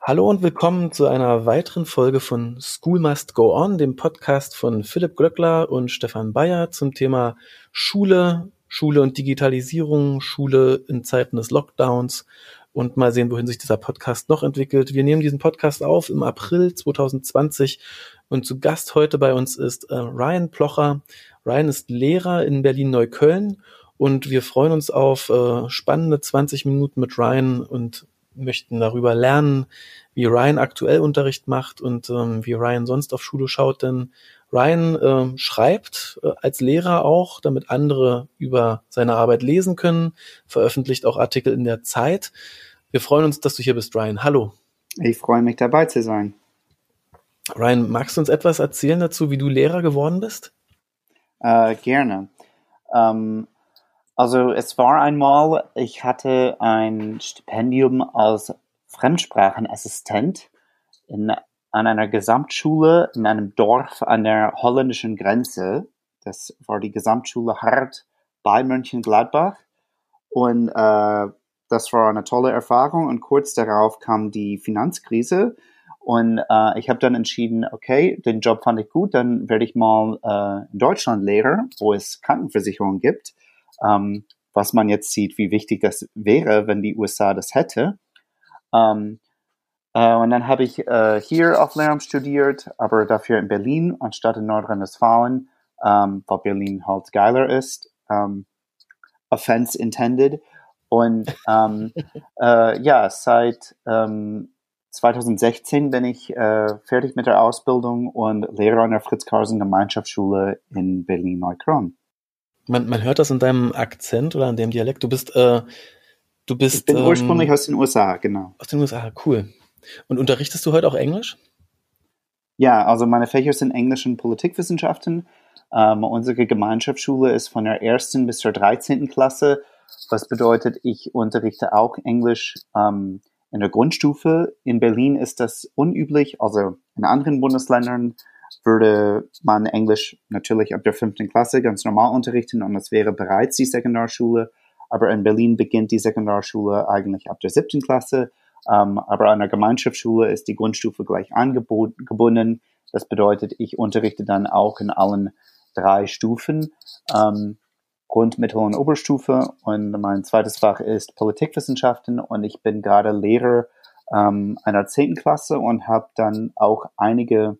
Hallo und willkommen zu einer weiteren Folge von School Must Go On, dem Podcast von Philipp Glöckler und Stefan Bayer zum Thema Schule, Schule und Digitalisierung, Schule in Zeiten des Lockdowns und mal sehen, wohin sich dieser Podcast noch entwickelt. Wir nehmen diesen Podcast auf im April 2020 und zu Gast heute bei uns ist äh, Ryan Plocher. Ryan ist Lehrer in Berlin-Neukölln und wir freuen uns auf äh, spannende 20 Minuten mit Ryan und möchten darüber lernen, wie Ryan aktuell Unterricht macht und ähm, wie Ryan sonst auf Schule schaut. Denn Ryan äh, schreibt äh, als Lehrer auch, damit andere über seine Arbeit lesen können, veröffentlicht auch Artikel in der Zeit. Wir freuen uns, dass du hier bist, Ryan. Hallo. Ich freue mich dabei zu sein. Ryan, magst du uns etwas erzählen dazu, wie du Lehrer geworden bist? Äh, gerne. Ähm, also es war einmal, ich hatte ein Stipendium als Fremdsprachenassistent in, an einer Gesamtschule in einem Dorf an der holländischen Grenze. Das war die Gesamtschule Hart bei Mönchengladbach. Und äh, das war eine tolle Erfahrung. Und kurz darauf kam die Finanzkrise. Und äh, ich habe dann entschieden, okay, den Job fand ich gut, dann werde ich mal äh, in Deutschland Lehrer, wo es Krankenversicherung gibt ähm, was man jetzt sieht, wie wichtig das wäre, wenn die USA das hätte. Ähm, äh, und dann habe ich äh, hier auf Lehramt studiert, aber dafür in Berlin anstatt in Nordrhein-Westfalen, ähm, weil Berlin halt geiler ist. Ähm, offense intended. Und ähm, äh, ja, seit ähm, 2016 bin ich äh, fertig mit der Ausbildung und Lehrer an der Fritz-Karsen-Gemeinschaftsschule in Berlin-Neukölln. Man, man hört das in deinem Akzent oder in dem Dialekt. Du bist, äh, du bist. Ich bin ähm, ursprünglich aus den USA, genau. Aus den USA, cool. Und unterrichtest du heute auch Englisch? Ja, also meine Fächer sind Englisch und Politikwissenschaften. Ähm, unsere Gemeinschaftsschule ist von der ersten bis zur 13. Klasse, was bedeutet, ich unterrichte auch Englisch ähm, in der Grundstufe. In Berlin ist das unüblich, also in anderen Bundesländern würde man Englisch natürlich ab der fünften Klasse ganz normal unterrichten und das wäre bereits die Sekundarschule. Aber in Berlin beginnt die Sekundarschule eigentlich ab der siebten Klasse. Ähm, aber an der Gemeinschaftsschule ist die Grundstufe gleich angebunden. Das bedeutet, ich unterrichte dann auch in allen drei Stufen, ähm, Grund-, Mittel- und Oberstufe. Und mein zweites Fach ist Politikwissenschaften und ich bin gerade Lehrer ähm, einer zehnten Klasse und habe dann auch einige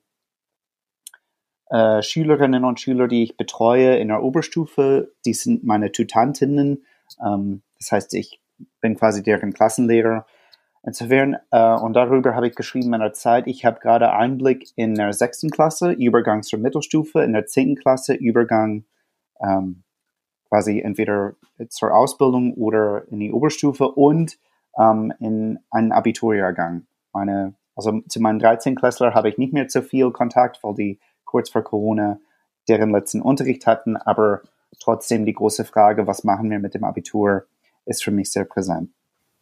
äh, Schülerinnen und Schüler, die ich betreue in der Oberstufe, die sind meine Tutantinnen. Ähm, das heißt, ich bin quasi deren Klassenlehrer. Insofern, äh, und darüber habe ich geschrieben in der Zeit, ich habe gerade Einblick in der sechsten Klasse, Übergang zur Mittelstufe, in der zehnten Klasse, Übergang ähm, quasi entweder zur Ausbildung oder in die Oberstufe und ähm, in einen Abiturjahrgang. Meine, also zu meinen 13 Klässler habe ich nicht mehr so viel Kontakt, weil die kurz vor Corona deren letzten Unterricht hatten, aber trotzdem die große Frage, was machen wir mit dem Abitur, ist für mich sehr präsent.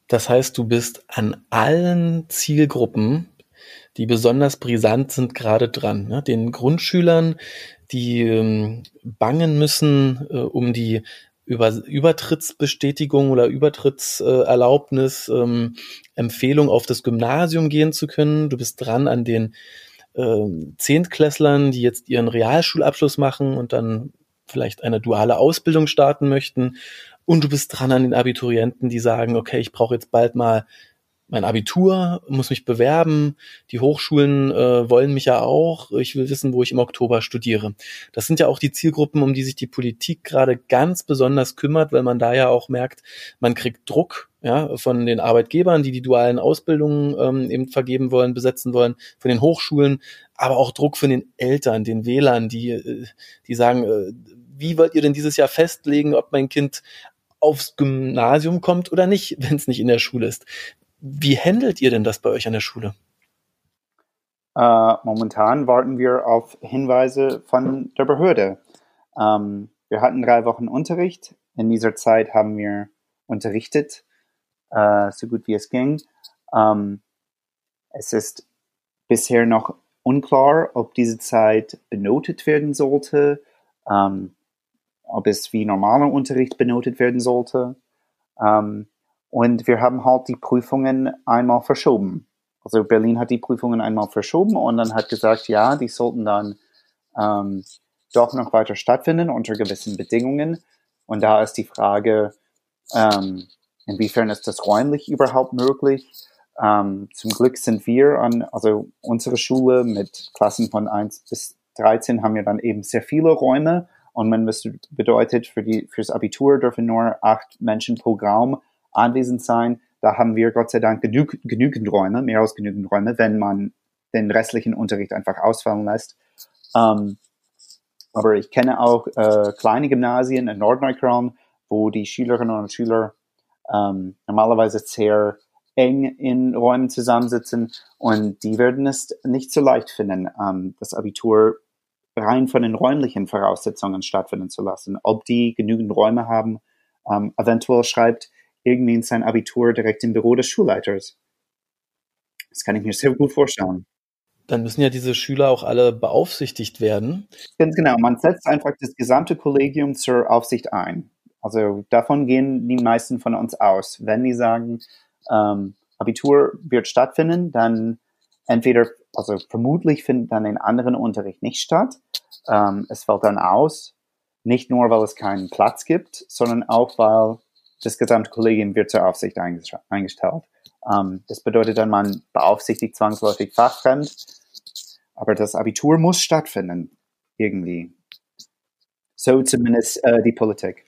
Das heißt, du bist an allen Zielgruppen, die besonders brisant sind, gerade dran. Ne? Den Grundschülern, die ähm, bangen müssen äh, um die über Übertrittsbestätigung oder Übertrittserlaubnis, ähm, Empfehlung auf das Gymnasium gehen zu können. Du bist dran an den äh, Zehntklässlern, die jetzt ihren Realschulabschluss machen und dann vielleicht eine duale Ausbildung starten möchten. Und du bist dran an den Abiturienten, die sagen, okay, ich brauche jetzt bald mal mein Abitur, muss mich bewerben, die Hochschulen äh, wollen mich ja auch, ich will wissen, wo ich im Oktober studiere. Das sind ja auch die Zielgruppen, um die sich die Politik gerade ganz besonders kümmert, weil man da ja auch merkt, man kriegt Druck ja, von den Arbeitgebern, die die dualen Ausbildungen ähm, eben vergeben wollen, besetzen wollen, von den Hochschulen, aber auch Druck von den Eltern, den Wählern, die, äh, die sagen, äh, wie wollt ihr denn dieses Jahr festlegen, ob mein Kind aufs Gymnasium kommt oder nicht, wenn es nicht in der Schule ist. Wie handelt ihr denn das bei euch an der Schule? Äh, momentan warten wir auf Hinweise von der Behörde. Ähm, wir hatten drei Wochen Unterricht. In dieser Zeit haben wir unterrichtet, äh, so gut wie es ging. Ähm, es ist bisher noch unklar, ob diese Zeit benotet werden sollte, ähm, ob es wie normaler Unterricht benotet werden sollte. Ähm, und wir haben halt die Prüfungen einmal verschoben. also Berlin hat die Prüfungen einmal verschoben und dann hat gesagt, ja, die sollten dann ähm, doch noch weiter stattfinden unter gewissen Bedingungen. Und da ist die Frage, ähm, inwiefern ist das räumlich überhaupt möglich? Ähm, zum Glück sind wir an, also unsere Schule mit Klassen von 1 bis 13 haben wir dann eben sehr viele Räume und man bedeutet, für die, fürs Abitur dürfen nur acht Menschen pro Raum anwesend sein. Da haben wir Gott sei Dank genug, genügend Räume, mehr als genügend Räume, wenn man den restlichen Unterricht einfach ausfallen lässt. Ähm, aber ich kenne auch äh, kleine Gymnasien in Nordneukölln, wo die Schülerinnen und Schüler ähm, normalerweise sehr eng in Räumen zusammensitzen und die werden es nicht so leicht finden, ähm, das Abitur rein von den räumlichen Voraussetzungen stattfinden zu lassen. Ob die genügend Räume haben, ähm, eventuell schreibt irgendwie sein Abitur direkt im Büro des Schulleiters. Das kann ich mir sehr gut vorstellen. Dann müssen ja diese Schüler auch alle beaufsichtigt werden. Ganz genau, man setzt einfach das gesamte Kollegium zur Aufsicht ein. Also davon gehen die meisten von uns aus. Wenn die sagen, ähm, Abitur wird stattfinden, dann entweder, also vermutlich findet dann ein anderen Unterricht nicht statt. Ähm, es fällt dann aus, nicht nur, weil es keinen Platz gibt, sondern auch, weil das gesamte Kollegium wird zur Aufsicht eingestellt. Ähm, das bedeutet dann, man beaufsichtigt zwangsläufig fachfremd, aber das Abitur muss stattfinden, irgendwie. So zumindest äh, die Politik.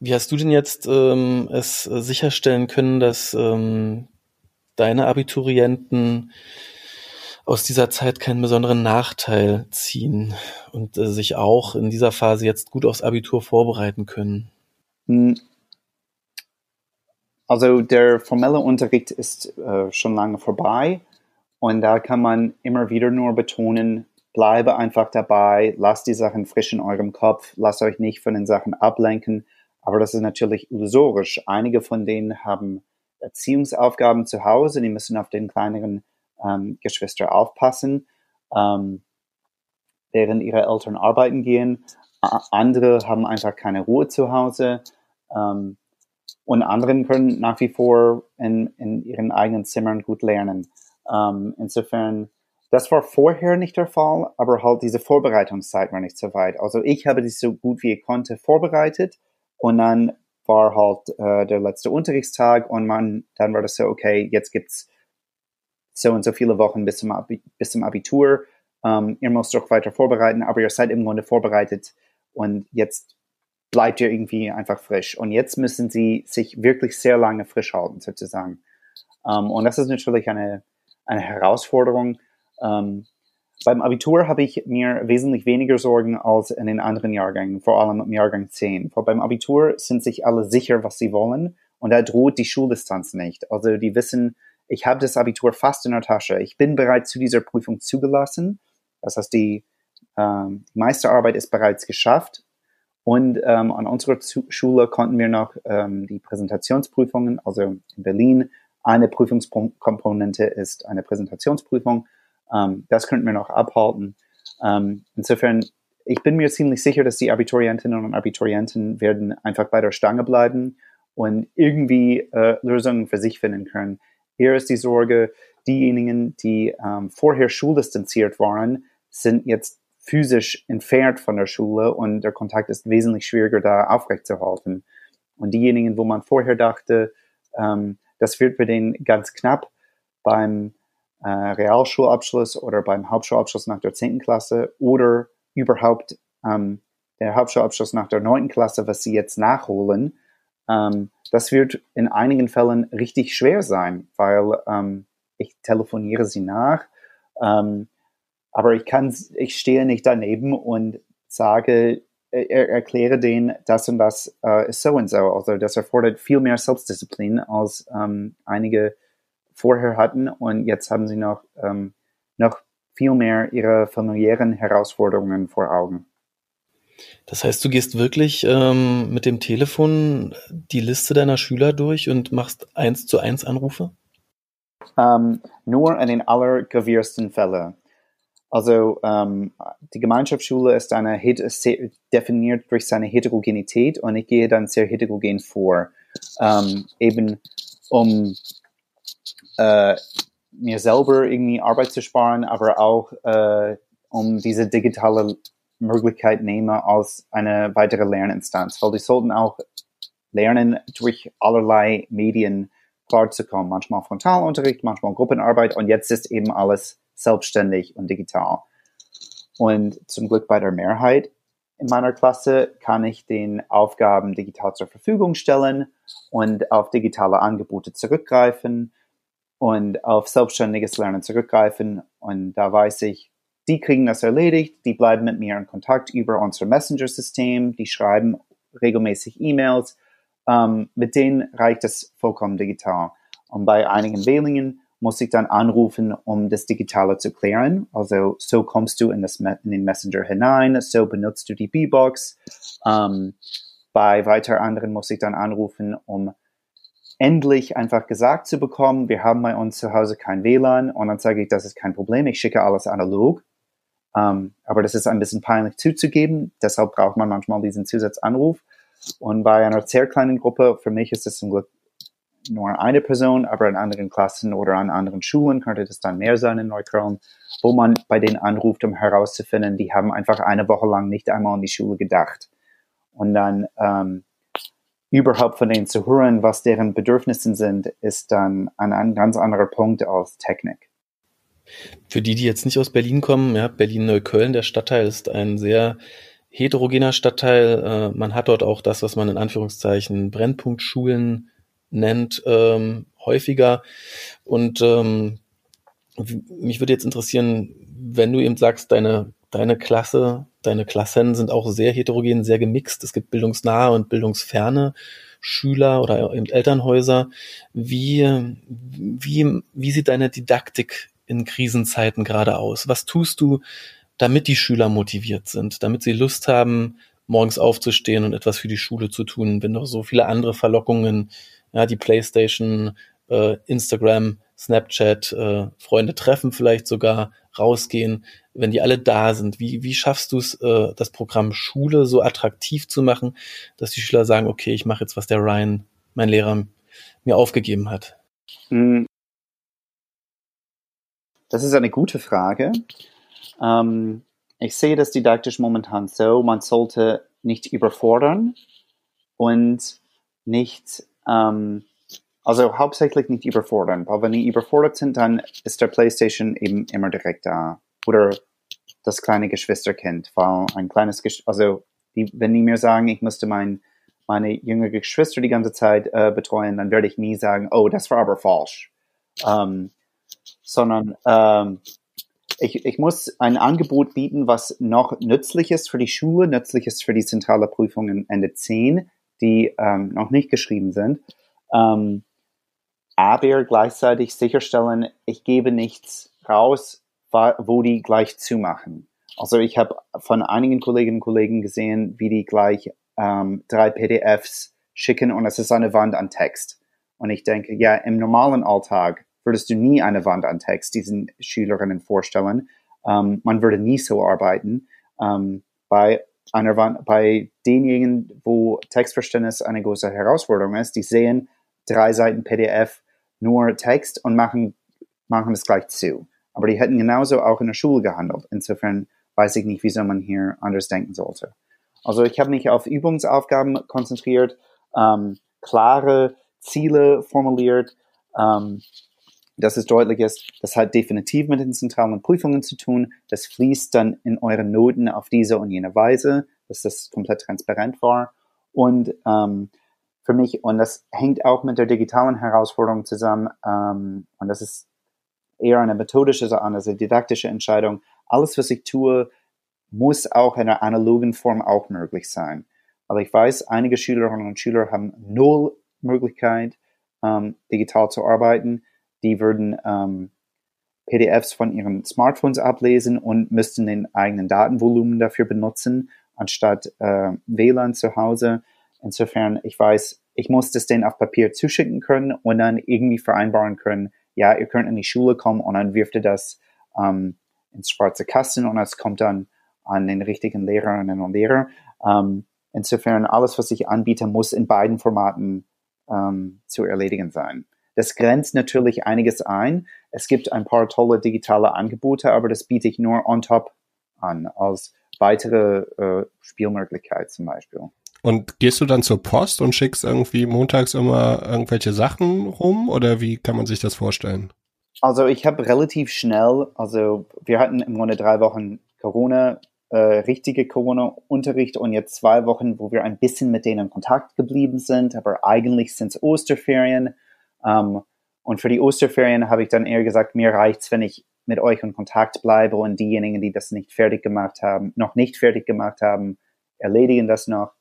Wie hast du denn jetzt ähm, es sicherstellen können, dass ähm, deine Abiturienten aus dieser Zeit keinen besonderen Nachteil ziehen und äh, sich auch in dieser Phase jetzt gut aufs Abitur vorbereiten können? Also der formelle Unterricht ist äh, schon lange vorbei und da kann man immer wieder nur betonen, bleibe einfach dabei, lasst die Sachen frisch in eurem Kopf, lasst euch nicht von den Sachen ablenken aber das ist natürlich illusorisch. Einige von denen haben Erziehungsaufgaben zu Hause, die müssen auf den kleineren ähm, Geschwister aufpassen, ähm, während ihre Eltern arbeiten gehen. andere haben einfach keine Ruhe zu Hause. Ähm, und anderen können nach wie vor in, in ihren eigenen Zimmern gut lernen. Ähm, insofern, das war vorher nicht der Fall, aber halt diese Vorbereitungszeit war nicht so weit. Also ich habe das so gut wie ich konnte vorbereitet und dann war halt äh, der letzte Unterrichtstag und man, dann war das so, okay, jetzt gibt's so und so viele Wochen bis zum, Abi, bis zum Abitur. Ähm, ihr müsst doch weiter vorbereiten, aber ihr seid im Grunde vorbereitet und jetzt bleibt ihr irgendwie einfach frisch. Und jetzt müssen sie sich wirklich sehr lange frisch halten, sozusagen. Ähm, und das ist natürlich eine, eine Herausforderung. Ähm, beim Abitur habe ich mir wesentlich weniger Sorgen als in den anderen Jahrgängen, vor allem im Jahrgang 10. Weil beim Abitur sind sich alle sicher, was sie wollen und da droht die Schuldistanz nicht. Also die wissen, ich habe das Abitur fast in der Tasche. Ich bin bereits zu dieser Prüfung zugelassen. Das heißt, die, ähm, die Meisterarbeit ist bereits geschafft. Und ähm, an unserer Schule konnten wir noch ähm, die Präsentationsprüfungen, also in Berlin, eine Prüfungskomponente ist eine Präsentationsprüfung ähm, das könnten wir noch abhalten. Ähm, insofern, ich bin mir ziemlich sicher, dass die Abiturientinnen und Abiturienten werden einfach bei der Stange bleiben und irgendwie äh, Lösungen für sich finden können. Hier ist die Sorge, diejenigen, die ähm, vorher schuldistanziert waren, sind jetzt physisch entfernt von der Schule und der Kontakt ist wesentlich schwieriger da aufrechtzuerhalten. Und diejenigen, wo man vorher dachte, ähm, das wird für den ganz knapp beim äh, Realschulabschluss oder beim Hauptschulabschluss nach der 10. Klasse oder überhaupt ähm, der Hauptschulabschluss nach der 9. Klasse, was sie jetzt nachholen, ähm, das wird in einigen Fällen richtig schwer sein, weil ähm, ich telefoniere sie nach, ähm, aber ich kann, ich stehe nicht daneben und sage, er, erkläre denen, das und das äh, ist so und so. Also das erfordert viel mehr Selbstdisziplin als ähm, einige vorher hatten und jetzt haben sie noch, ähm, noch viel mehr ihre familiären Herausforderungen vor Augen. Das heißt, du gehst wirklich ähm, mit dem Telefon die Liste deiner Schüler durch und machst eins zu eins Anrufe? Ähm, nur in den allergraviersten Fällen. Also ähm, die Gemeinschaftsschule ist eine definiert durch seine Heterogenität und ich gehe dann sehr heterogen vor, ähm, eben um äh, mir selber irgendwie Arbeit zu sparen, aber auch äh, um diese digitale Möglichkeit nehme als eine weitere Lerninstanz, weil die sollten auch lernen, durch allerlei Medien klarzukommen. Manchmal Frontalunterricht, manchmal Gruppenarbeit und jetzt ist eben alles selbstständig und digital. Und zum Glück bei der Mehrheit in meiner Klasse kann ich den Aufgaben digital zur Verfügung stellen und auf digitale Angebote zurückgreifen und auf selbstständiges Lernen zurückgreifen. Und da weiß ich, die kriegen das erledigt, die bleiben mit mir in Kontakt über unser Messenger-System, die schreiben regelmäßig E-Mails. Ähm, mit denen reicht es vollkommen digital. Und bei einigen Wählungen muss ich dann anrufen, um das Digitale zu klären. Also so kommst du in, das, in den Messenger hinein, so benutzt du die B-Box. Ähm, bei weiter anderen muss ich dann anrufen, um endlich einfach gesagt zu bekommen, wir haben bei uns zu Hause kein WLAN und dann sage ich, das ist kein Problem, ich schicke alles analog. Ähm, aber das ist ein bisschen peinlich zuzugeben, deshalb braucht man manchmal diesen Zusatzanruf. Und bei einer sehr kleinen Gruppe, für mich ist es zum Glück nur eine Person, aber in anderen Klassen oder an anderen Schulen könnte das dann mehr sein in Neukölln, wo man bei denen anruft, um herauszufinden, die haben einfach eine Woche lang nicht einmal an die Schule gedacht. Und dann ähm, überhaupt von denen zu hören, was deren Bedürfnisse sind, ist dann ein, ein ganz anderer Punkt als Technik. Für die, die jetzt nicht aus Berlin kommen, ja, Berlin-Neukölln, der Stadtteil ist ein sehr heterogener Stadtteil. Äh, man hat dort auch das, was man in Anführungszeichen Brennpunktschulen nennt, ähm, häufiger. Und ähm, mich würde jetzt interessieren, wenn du eben sagst, deine, deine Klasse, deine Klassen sind auch sehr heterogen, sehr gemixt. Es gibt bildungsnahe und bildungsferne Schüler oder eben Elternhäuser. Wie, wie, wie sieht deine Didaktik in Krisenzeiten gerade aus? Was tust du, damit die Schüler motiviert sind, damit sie Lust haben, morgens aufzustehen und etwas für die Schule zu tun, wenn doch so viele andere Verlockungen ja, die Playstation, äh, Instagram, Snapchat, äh, Freunde treffen vielleicht sogar, rausgehen, wenn die alle da sind, wie, wie schaffst du es, äh, das Programm Schule so attraktiv zu machen, dass die Schüler sagen, okay, ich mache jetzt, was der Ryan, mein Lehrer, mir aufgegeben hat? Hm. Das ist eine gute Frage. Ähm, ich sehe das didaktisch momentan so, man sollte nicht überfordern und nicht ähm, also hauptsächlich nicht überfordern, weil wenn die überfordert sind, dann ist der PlayStation eben immer direkt da. Oder das kleine Geschwisterkind, weil ein kleines, Gesch also die, wenn die mir sagen, ich müsste mein, meine jüngere Geschwister die ganze Zeit äh, betreuen, dann werde ich nie sagen, oh, das war aber falsch. Ähm, sondern ähm, ich, ich muss ein Angebot bieten, was noch nützlich ist für die Schule, nützlich ist für die zentrale Prüfung Ende 10 die ähm, noch nicht geschrieben sind. Ähm, aber gleichzeitig sicherstellen, ich gebe nichts raus, wo die gleich zumachen. Also ich habe von einigen Kolleginnen und Kollegen gesehen, wie die gleich ähm, drei PDFs schicken und es ist eine Wand an Text. Und ich denke, ja, im normalen Alltag würdest du nie eine Wand an Text diesen Schülerinnen vorstellen. Ähm, man würde nie so arbeiten. Ähm, bei einer Wand, bei denjenigen, wo Textverständnis eine große Herausforderung ist, die sehen drei Seiten PDF nur Text und machen, machen es gleich zu. Aber die hätten genauso auch in der Schule gehandelt. Insofern weiß ich nicht, wieso man hier anders denken sollte. Also ich habe mich auf Übungsaufgaben konzentriert, ähm, klare Ziele formuliert, ähm, dass es deutlich ist, das hat definitiv mit den zentralen Prüfungen zu tun. Das fließt dann in eure Noten auf diese und jene Weise, dass das komplett transparent war. Und ähm, für mich, und das hängt auch mit der digitalen Herausforderung zusammen, ähm, und das ist eher eine methodische, also didaktische Entscheidung. Alles, was ich tue, muss auch in einer analogen Form auch möglich sein. Weil ich weiß, einige Schülerinnen und Schüler haben null Möglichkeit, ähm, digital zu arbeiten die würden ähm, PDFs von ihren Smartphones ablesen und müssten den eigenen Datenvolumen dafür benutzen, anstatt äh, WLAN zu Hause. Insofern, ich weiß, ich muss das denen auf Papier zuschicken können und dann irgendwie vereinbaren können, ja, ihr könnt in die Schule kommen und dann wirft ihr das ähm, ins schwarze Kasten und es kommt dann an den richtigen Lehrerinnen und Lehrer. Ähm, insofern, alles, was ich anbiete, muss in beiden Formaten ähm, zu erledigen sein. Das grenzt natürlich einiges ein. Es gibt ein paar tolle digitale Angebote, aber das biete ich nur on top an, als weitere äh, Spielmöglichkeit zum Beispiel. Und gehst du dann zur Post und schickst irgendwie montags immer irgendwelche Sachen rum oder wie kann man sich das vorstellen? Also ich habe relativ schnell, also wir hatten im Grunde drei Wochen Corona, äh, richtige Corona-Unterricht und jetzt zwei Wochen, wo wir ein bisschen mit denen in Kontakt geblieben sind, aber eigentlich sind es Osterferien. Ähm, und für die Osterferien habe ich dann eher gesagt, mir reicht's, wenn ich mit euch in Kontakt bleibe und diejenigen, die das nicht fertig gemacht haben, noch nicht fertig gemacht haben, erledigen das noch.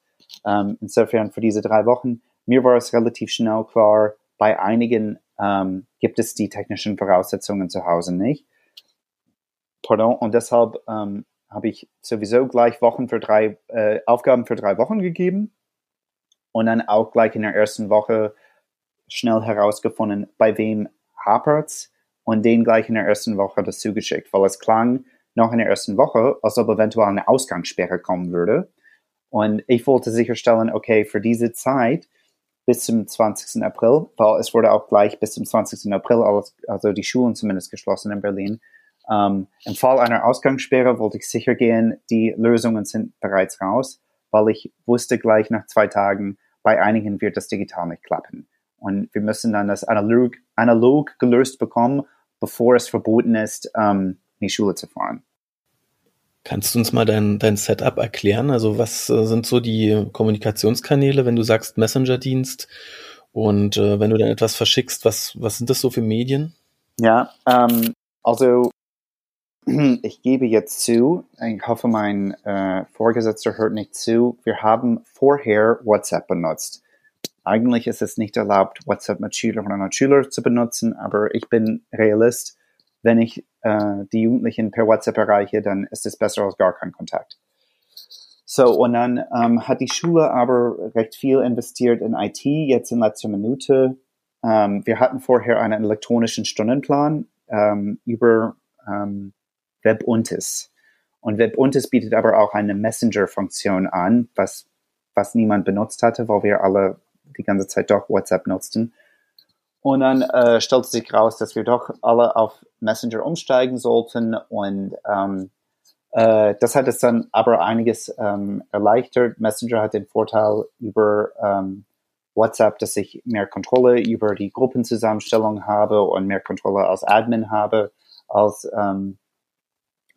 Ähm, insofern für diese drei Wochen, mir war es relativ schnell klar, bei einigen ähm, gibt es die technischen Voraussetzungen zu Hause nicht. Pardon, und deshalb ähm, habe ich sowieso gleich Wochen für drei, äh, Aufgaben für drei Wochen gegeben und dann auch gleich in der ersten Woche schnell herausgefunden, bei wem hapert's und den gleich in der ersten Woche das zugeschickt, weil es klang noch in der ersten Woche, als ob eventuell eine Ausgangssperre kommen würde. Und ich wollte sicherstellen, okay, für diese Zeit bis zum 20. April, weil es wurde auch gleich bis zum 20. April, also die Schulen zumindest geschlossen in Berlin. Ähm, Im Fall einer Ausgangssperre wollte ich sicher gehen, die Lösungen sind bereits raus, weil ich wusste gleich nach zwei Tagen, bei einigen wird das digital nicht klappen. Und wir müssen dann das analog, analog gelöst bekommen, bevor es verboten ist, ähm, in die Schule zu fahren. Kannst du uns mal dein, dein Setup erklären? Also was äh, sind so die Kommunikationskanäle, wenn du sagst Messenger-Dienst und äh, wenn du dann etwas verschickst, was, was sind das so für Medien? Ja, ähm, also ich gebe jetzt zu, ich hoffe, mein äh, Vorgesetzter hört nicht zu, wir haben vorher WhatsApp benutzt. Eigentlich ist es nicht erlaubt, WhatsApp mit Schülerinnen und Schülern zu benutzen, aber ich bin Realist wenn ich äh, die Jugendlichen per WhatsApp erreiche, dann ist es besser als gar kein Kontakt. So, und dann ähm, hat die Schule aber recht viel investiert in IT, jetzt in letzter Minute. Ähm, wir hatten vorher einen elektronischen Stundenplan ähm, über ähm, WebUntis. Und WebUntis bietet aber auch eine Messenger-Funktion an, was, was niemand benutzt hatte, weil wir alle die ganze Zeit doch WhatsApp nutzten. Und dann äh, stellte sich raus, dass wir doch alle auf Messenger umsteigen sollten. Und ähm, äh, das hat es dann aber einiges ähm, erleichtert. Messenger hat den Vorteil über ähm, WhatsApp, dass ich mehr Kontrolle über die Gruppenzusammenstellung habe und mehr Kontrolle als Admin habe als ähm,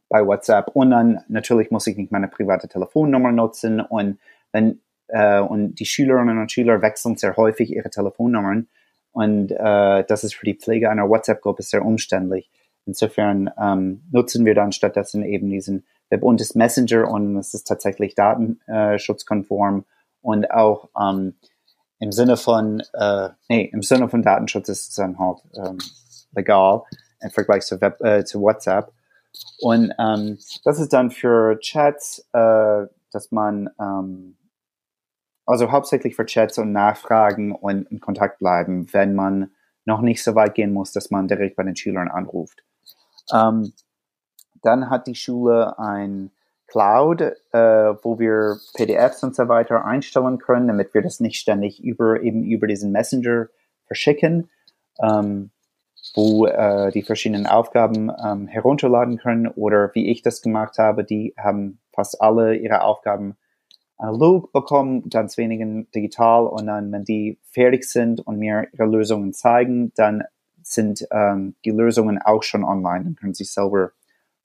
bei WhatsApp. Und dann natürlich muss ich nicht meine private Telefonnummer nutzen. Und wenn äh, und die Schülerinnen und Schüler wechseln sehr häufig ihre Telefonnummern. Und äh, das ist für die Pflege einer WhatsApp-Gruppe sehr umständlich. Insofern ähm, nutzen wir dann stattdessen eben diesen WebUntis Messenger und es ist tatsächlich datenschutzkonform und auch ähm, im Sinne von, äh, nee, im Sinne von Datenschutz ist es dann halt ähm, legal im Vergleich zu, Web, äh, zu WhatsApp. Und ähm, das ist dann für Chats, äh, dass man ähm, also hauptsächlich für Chats und Nachfragen und in Kontakt bleiben, wenn man noch nicht so weit gehen muss, dass man direkt bei den Schülern anruft. Ähm, dann hat die Schule ein Cloud, äh, wo wir PDFs und so weiter einstellen können, damit wir das nicht ständig über eben über diesen Messenger verschicken, ähm, wo äh, die verschiedenen Aufgaben ähm, herunterladen können oder wie ich das gemacht habe, die haben fast alle ihre Aufgaben analog bekommen, ganz wenigen digital und dann, wenn die fertig sind und mir ihre Lösungen zeigen, dann sind ähm, die Lösungen auch schon online, dann können sie selber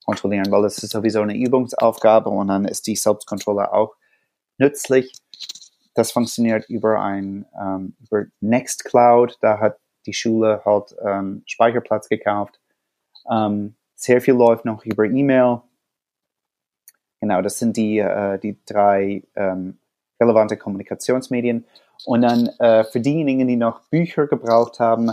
kontrollieren, weil das ist sowieso eine Übungsaufgabe und dann ist die Selbstkontrolle auch nützlich. Das funktioniert über ein ähm, über Nextcloud, da hat die Schule halt ähm, Speicherplatz gekauft. Ähm, sehr viel läuft noch über E-Mail Genau, das sind die, äh, die drei ähm, relevante Kommunikationsmedien. Und dann äh, für diejenigen, die noch Bücher gebraucht haben,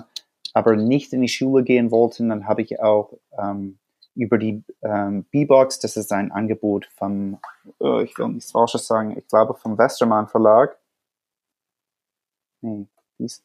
aber nicht in die Schule gehen wollten, dann habe ich auch ähm, über die ähm, B-Box, das ist ein Angebot vom, oh, ich will nichts Falsches sagen, ich glaube vom Westermann Verlag. Nee, dies.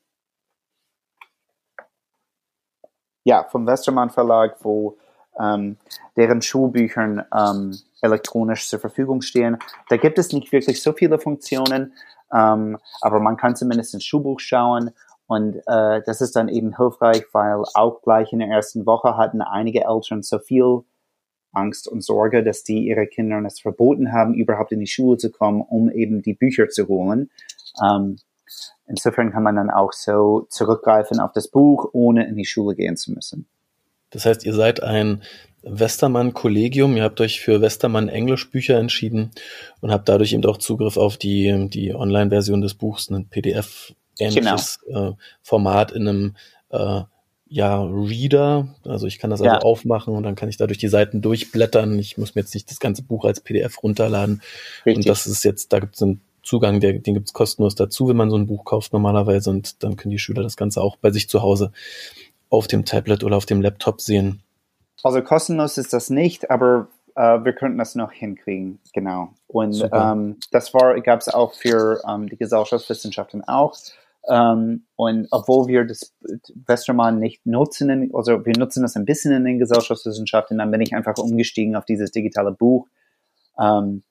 Ja, vom Westermann Verlag, wo ähm, deren Schulbüchern ähm, elektronisch zur Verfügung stehen. Da gibt es nicht wirklich so viele Funktionen, ähm, aber man kann zumindest ins Schulbuch schauen Und äh, das ist dann eben hilfreich, weil auch gleich in der ersten Woche hatten einige Eltern so viel Angst und Sorge, dass die ihre Kindern es verboten haben, überhaupt in die Schule zu kommen, um eben die Bücher zu holen. Ähm, insofern kann man dann auch so zurückgreifen auf das Buch, ohne in die Schule gehen zu müssen. Das heißt, ihr seid ein Westermann-Kollegium, ihr habt euch für Westermann Englischbücher entschieden und habt dadurch eben auch Zugriff auf die, die Online-Version des Buchs, ein PDF-ähnliches genau. äh, Format in einem äh, ja, Reader. Also ich kann das also ja. aufmachen und dann kann ich da durch die Seiten durchblättern. Ich muss mir jetzt nicht das ganze Buch als PDF runterladen. Richtig. Und das ist jetzt, da gibt es einen Zugang, der, den gibt es kostenlos dazu, wenn man so ein Buch kauft normalerweise. Und dann können die Schüler das Ganze auch bei sich zu Hause auf dem Tablet oder auf dem Laptop sehen. Also kostenlos ist das nicht, aber äh, wir könnten das noch hinkriegen, genau. Und ähm, das war, gab es auch für ähm, die Gesellschaftswissenschaften auch. Ähm, und obwohl wir das Westermann nicht nutzen, also wir nutzen das ein bisschen in den Gesellschaftswissenschaften, dann bin ich einfach umgestiegen auf dieses digitale Buch, ähm,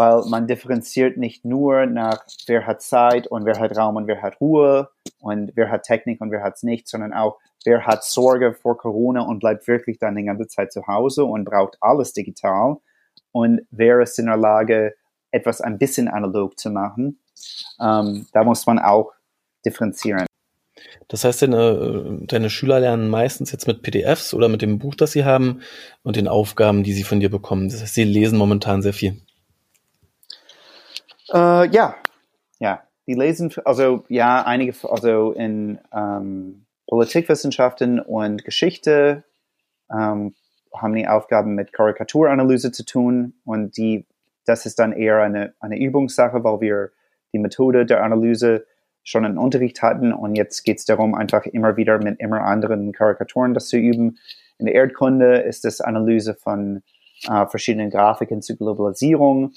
weil man differenziert nicht nur nach wer hat Zeit und wer hat Raum und wer hat Ruhe und wer hat Technik und wer hat es nicht, sondern auch wer hat Sorge vor Corona und bleibt wirklich dann die ganze Zeit zu Hause und braucht alles digital und wer ist in der Lage, etwas ein bisschen analog zu machen. Ähm, da muss man auch differenzieren. Das heißt, deine, deine Schüler lernen meistens jetzt mit PDFs oder mit dem Buch, das sie haben und den Aufgaben, die sie von dir bekommen. Das heißt, sie lesen momentan sehr viel. Äh, ja, ja. Die lesen, also ja, einige, also in ähm, Politikwissenschaften und Geschichte ähm, haben die Aufgaben mit Karikaturanalyse zu tun und die, das ist dann eher eine, eine Übungssache, weil wir die Methode der Analyse schon in Unterricht hatten und jetzt geht es darum, einfach immer wieder mit immer anderen Karikaturen das zu üben. In der Erdkunde ist es Analyse von äh, verschiedenen Grafiken zur Globalisierung.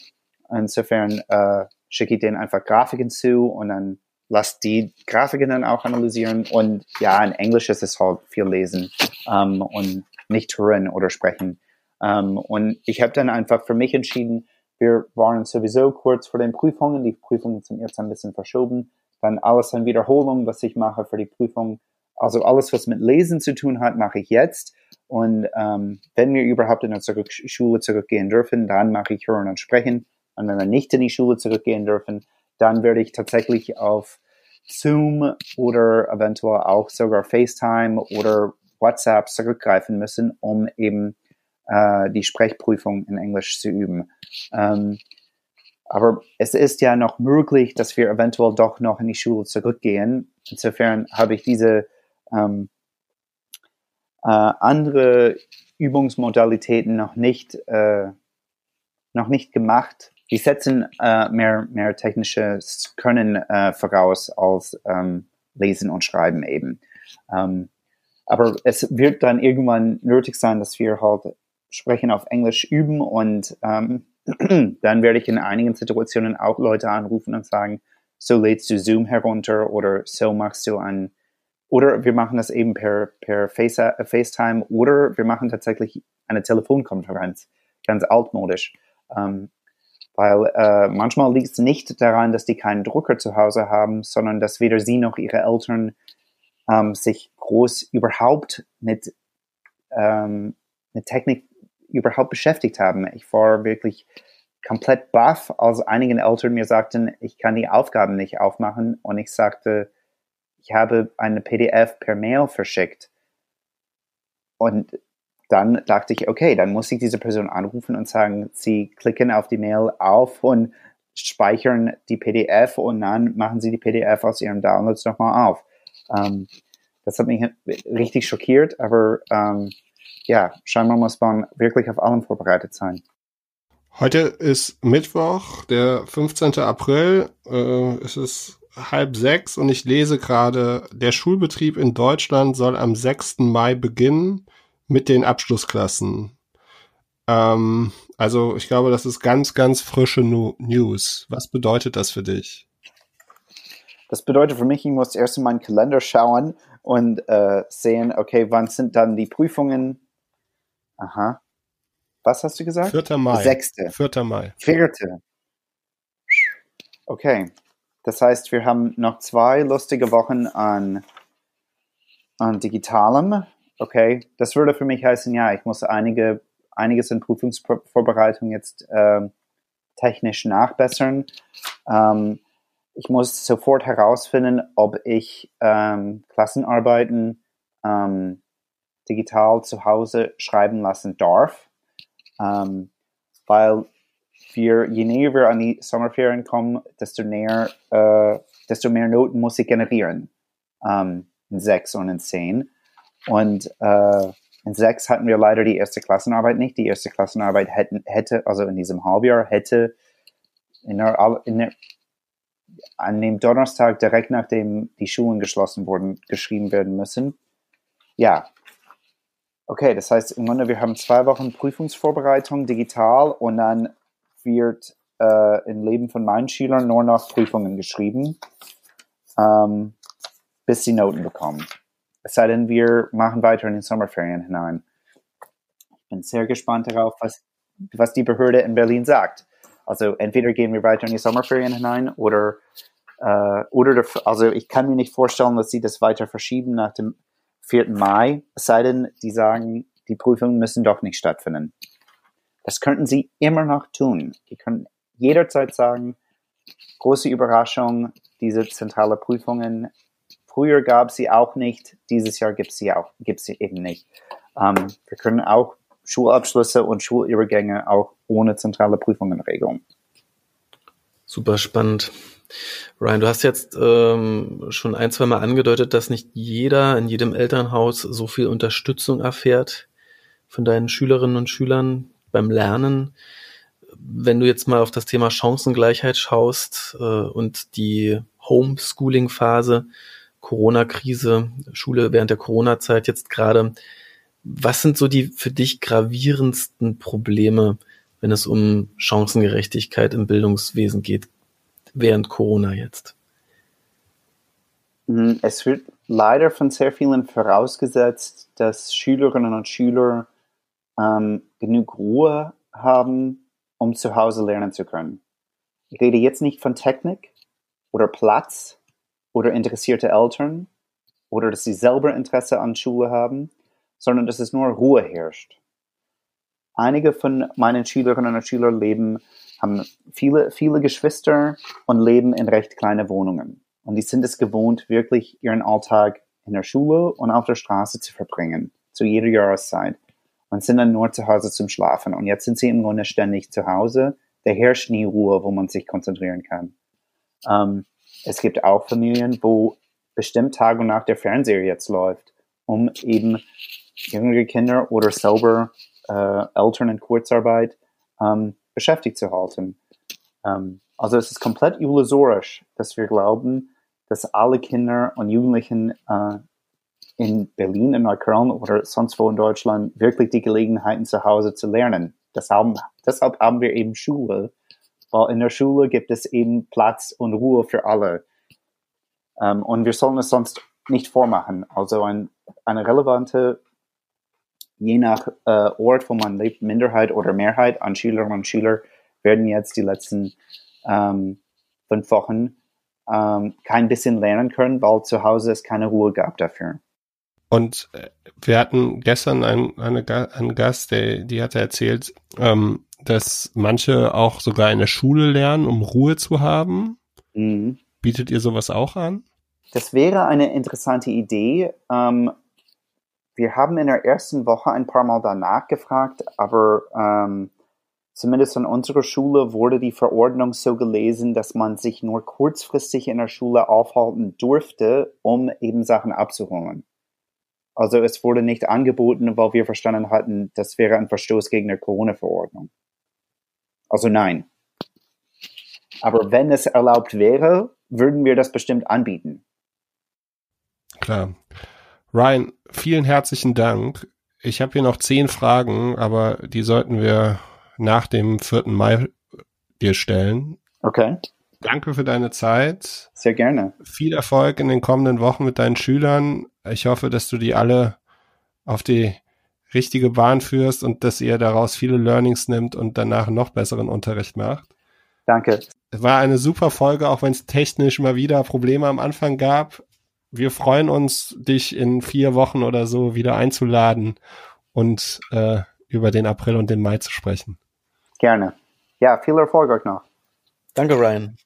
Insofern äh, schicke ich denen einfach Grafiken zu und dann lasst die Grafiken dann auch analysieren. Und ja, in Englisch ist es halt viel lesen ähm, und nicht hören oder sprechen. Ähm, und ich habe dann einfach für mich entschieden, wir waren sowieso kurz vor den Prüfungen. Die Prüfungen sind jetzt ein bisschen verschoben dann alles an Wiederholung, was ich mache für die Prüfung. Also alles, was mit Lesen zu tun hat, mache ich jetzt. Und ähm, wenn wir überhaupt in zurück Schule zurückgehen dürfen, dann mache ich Hören und Sprechen. Und wenn wir nicht in die Schule zurückgehen dürfen, dann werde ich tatsächlich auf Zoom oder eventuell auch sogar FaceTime oder WhatsApp zurückgreifen müssen, um eben äh, die Sprechprüfung in Englisch zu üben. Ähm, aber es ist ja noch möglich, dass wir eventuell doch noch in die Schule zurückgehen. Insofern habe ich diese ähm, äh, andere Übungsmodalitäten noch nicht, äh, noch nicht gemacht. Die setzen äh, mehr, mehr technisches Können äh, voraus als ähm, Lesen und Schreiben eben. Ähm, aber es wird dann irgendwann nötig sein, dass wir halt sprechen auf Englisch üben und ähm, dann werde ich in einigen Situationen auch Leute anrufen und sagen, so lädst du Zoom herunter oder so machst du ein, oder wir machen das eben per, per Face, äh, FaceTime oder wir machen tatsächlich eine Telefonkonferenz, ganz altmodisch. Ähm, weil äh, manchmal liegt es nicht daran, dass die keinen Drucker zu Hause haben, sondern dass weder sie noch ihre Eltern ähm, sich groß überhaupt mit, ähm, mit Technik überhaupt beschäftigt haben. Ich war wirklich komplett baff, als einigen Eltern mir sagten, ich kann die Aufgaben nicht aufmachen und ich sagte, ich habe eine PDF per Mail verschickt. Und dann dachte ich, okay, dann muss ich diese Person anrufen und sagen, sie klicken auf die Mail auf und speichern die PDF und dann machen sie die PDF aus ihrem Downloads nochmal auf. Ähm, das hat mich richtig schockiert, aber ähm, ja, scheinbar muss man wirklich auf allem vorbereitet sein. Heute ist Mittwoch, der 15. April. Äh, es ist halb sechs und ich lese gerade, der Schulbetrieb in Deutschland soll am 6. Mai beginnen mit den Abschlussklassen. Ähm, also ich glaube, das ist ganz, ganz frische News. Was bedeutet das für dich? Das bedeutet für mich, ich muss erst in meinen Kalender schauen und äh, sehen, okay, wann sind dann die Prüfungen, Aha. Was hast du gesagt? 4. Mai. Sechste. 4. Mai. Vierte. Okay. Das heißt, wir haben noch zwei lustige Wochen an, an Digitalem. Okay, das würde für mich heißen, ja, ich muss einige, einiges in Prüfungsvorbereitung jetzt äh, technisch nachbessern. Ähm, ich muss sofort herausfinden, ob ich ähm, Klassenarbeiten ähm, digital zu Hause schreiben lassen darf, ähm, weil wir, je näher wir an die Sommerferien kommen, desto näher, äh, desto mehr Noten muss ich generieren ähm, in sechs und in zehn. Und äh, in sechs hatten wir leider die erste Klassenarbeit nicht. Die erste Klassenarbeit hätten, hätte, also in diesem Halbjahr, hätte in der, in der, an dem Donnerstag direkt nachdem die Schulen geschlossen wurden, geschrieben werden müssen. Ja. Okay, das heißt im Grunde, wir haben zwei Wochen Prüfungsvorbereitung digital und dann wird äh, im Leben von meinen Schülern nur noch Prüfungen geschrieben, ähm, bis sie Noten bekommen. Es sei denn, wir machen weiter in den Sommerferien hinein. Ich bin sehr gespannt darauf, was, was die Behörde in Berlin sagt. Also entweder gehen wir weiter in die Sommerferien hinein oder, äh, oder also ich kann mir nicht vorstellen, dass sie das weiter verschieben nach dem 4. Mai, es sei denn, die sagen, die Prüfungen müssen doch nicht stattfinden. Das könnten sie immer noch tun. Die können jederzeit sagen, große Überraschung, diese zentrale Prüfungen. Früher gab sie auch nicht, dieses Jahr gibt sie auch, gibt sie eben nicht. Ähm, wir können auch Schulabschlüsse und Schulübergänge auch ohne zentrale Prüfungen regeln. Super spannend. Ryan, du hast jetzt ähm, schon ein, zwei Mal angedeutet, dass nicht jeder in jedem Elternhaus so viel Unterstützung erfährt von deinen Schülerinnen und Schülern beim Lernen. Wenn du jetzt mal auf das Thema Chancengleichheit schaust äh, und die Homeschooling-Phase, Corona-Krise, Schule während der Corona-Zeit jetzt gerade, was sind so die für dich gravierendsten Probleme, wenn es um Chancengerechtigkeit im Bildungswesen geht, während Corona jetzt? Hm, es wird leider von sehr vielen vorausgesetzt, dass Schülerinnen und Schüler ähm, genug Ruhe haben, um zu Hause lernen zu können. Ich rede jetzt nicht von Technik oder Platz oder interessierte Eltern oder dass sie selber Interesse an Schule haben, sondern dass es nur Ruhe herrscht. Einige von meinen Schülerinnen und Schülern leben, haben viele, viele Geschwister und leben in recht kleine Wohnungen. Und die sind es gewohnt, wirklich ihren Alltag in der Schule und auf der Straße zu verbringen, zu jeder Jahreszeit und sind dann nur zu Hause zum Schlafen. Und jetzt sind sie im Grunde ständig zu Hause. Da herrscht nie Ruhe, wo man sich konzentrieren kann. Ähm, es gibt auch Familien, wo bestimmt Tag und Nacht der Fernseher jetzt läuft, um eben jüngere Kinder oder selber äh, Eltern in Kurzarbeit ähm, beschäftigt zu halten. Ähm, also es ist komplett illusorisch, dass wir glauben, dass alle Kinder und Jugendlichen äh, in Berlin, in Neukölln oder sonst wo in Deutschland wirklich die Gelegenheiten zu Hause zu lernen. Deshalb, deshalb haben wir eben Schule, weil in der Schule gibt es eben Platz und Ruhe für alle. Ähm, und wir sollen es sonst nicht vormachen. Also ein, eine relevante, je nach äh, Ort, wo man lebt, Minderheit oder Mehrheit an Schülerinnen und Schülern werden jetzt die letzten ähm, fünf Wochen ähm, kein bisschen lernen können, weil zu Hause es keine Ruhe gab dafür. Und äh, wir hatten gestern einen, eine, einen Gast, der, die hatte erzählt, ähm, dass manche auch sogar in der Schule lernen, um Ruhe zu haben. Mhm. Bietet ihr sowas auch an? Das wäre eine interessante Idee. Ähm, wir haben in der ersten Woche ein paar Mal danach gefragt, aber ähm, zumindest an unserer Schule wurde die Verordnung so gelesen, dass man sich nur kurzfristig in der Schule aufhalten durfte, um eben Sachen abzuholen. Also es wurde nicht angeboten, weil wir verstanden hatten, das wäre ein Verstoß gegen die Corona-Verordnung. Also nein. Aber wenn es erlaubt wäre, würden wir das bestimmt anbieten. Klar. Ryan, vielen herzlichen Dank. Ich habe hier noch zehn Fragen, aber die sollten wir nach dem 4. Mai dir stellen. Okay. Danke für deine Zeit. Sehr gerne. Viel Erfolg in den kommenden Wochen mit deinen Schülern. Ich hoffe, dass du die alle auf die richtige Bahn führst und dass ihr daraus viele Learnings nimmt und danach noch besseren Unterricht macht. Danke. War eine super Folge, auch wenn es technisch mal wieder Probleme am Anfang gab. Wir freuen uns, dich in vier Wochen oder so wieder einzuladen und äh, über den April und den Mai zu sprechen. Gerne. Ja, viel Erfolg euch noch. Danke, Ryan.